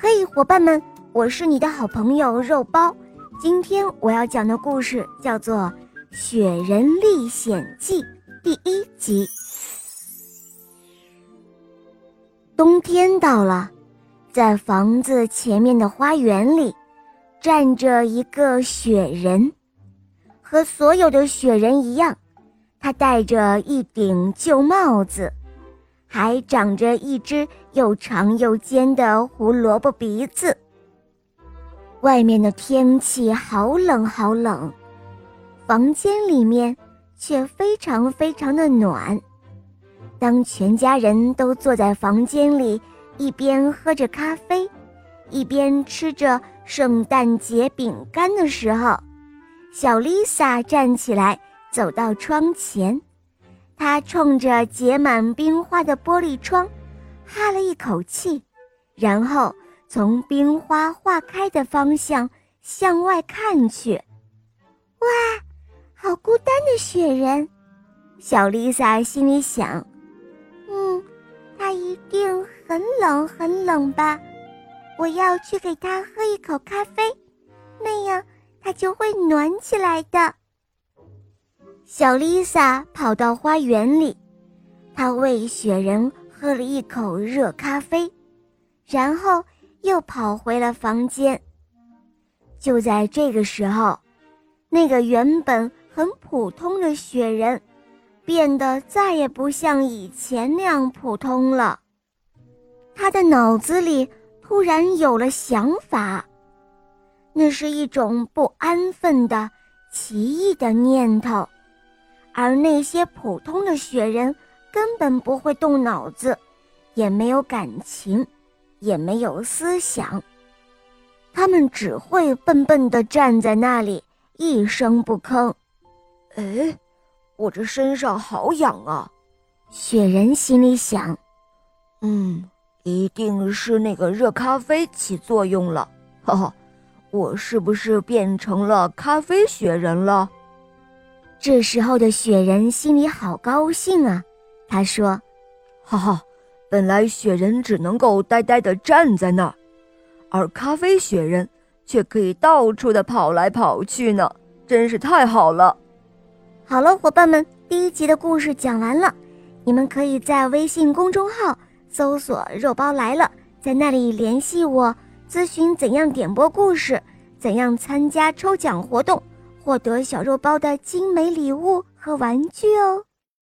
嘿，伙伴们，我是你的好朋友肉包。今天我要讲的故事叫做《雪人历险记》第一集。冬天到了，在房子前面的花园里，站着一个雪人，和所有的雪人一样，他戴着一顶旧帽子。还长着一只又长又尖的胡萝卜鼻子。外面的天气好冷好冷，房间里面却非常非常的暖。当全家人都坐在房间里，一边喝着咖啡，一边吃着圣诞节饼干的时候，小丽萨站起来，走到窗前。他冲着结满冰花的玻璃窗，哈了一口气，然后从冰花化开的方向向外看去。哇，好孤单的雪人！小丽萨心里想。嗯，他一定很冷很冷吧？我要去给他喝一口咖啡，那样他就会暖起来的。小丽萨跑到花园里，她为雪人喝了一口热咖啡，然后又跑回了房间。就在这个时候，那个原本很普通的雪人，变得再也不像以前那样普通了。他的脑子里突然有了想法，那是一种不安分的奇异的念头。而那些普通的雪人根本不会动脑子，也没有感情，也没有思想，他们只会笨笨地站在那里一声不吭。哎，我这身上好痒啊！雪人心里想：“嗯，一定是那个热咖啡起作用了。哈哈，我是不是变成了咖啡雪人了？”这时候的雪人心里好高兴啊！他说：“哈哈，本来雪人只能够呆呆地站在那儿，而咖啡雪人却可以到处的跑来跑去呢，真是太好了！”好了，伙伴们，第一集的故事讲完了，你们可以在微信公众号搜索“肉包来了”，在那里联系我，咨询怎样点播故事，怎样参加抽奖活动。获得小肉包的精美礼物和玩具哦！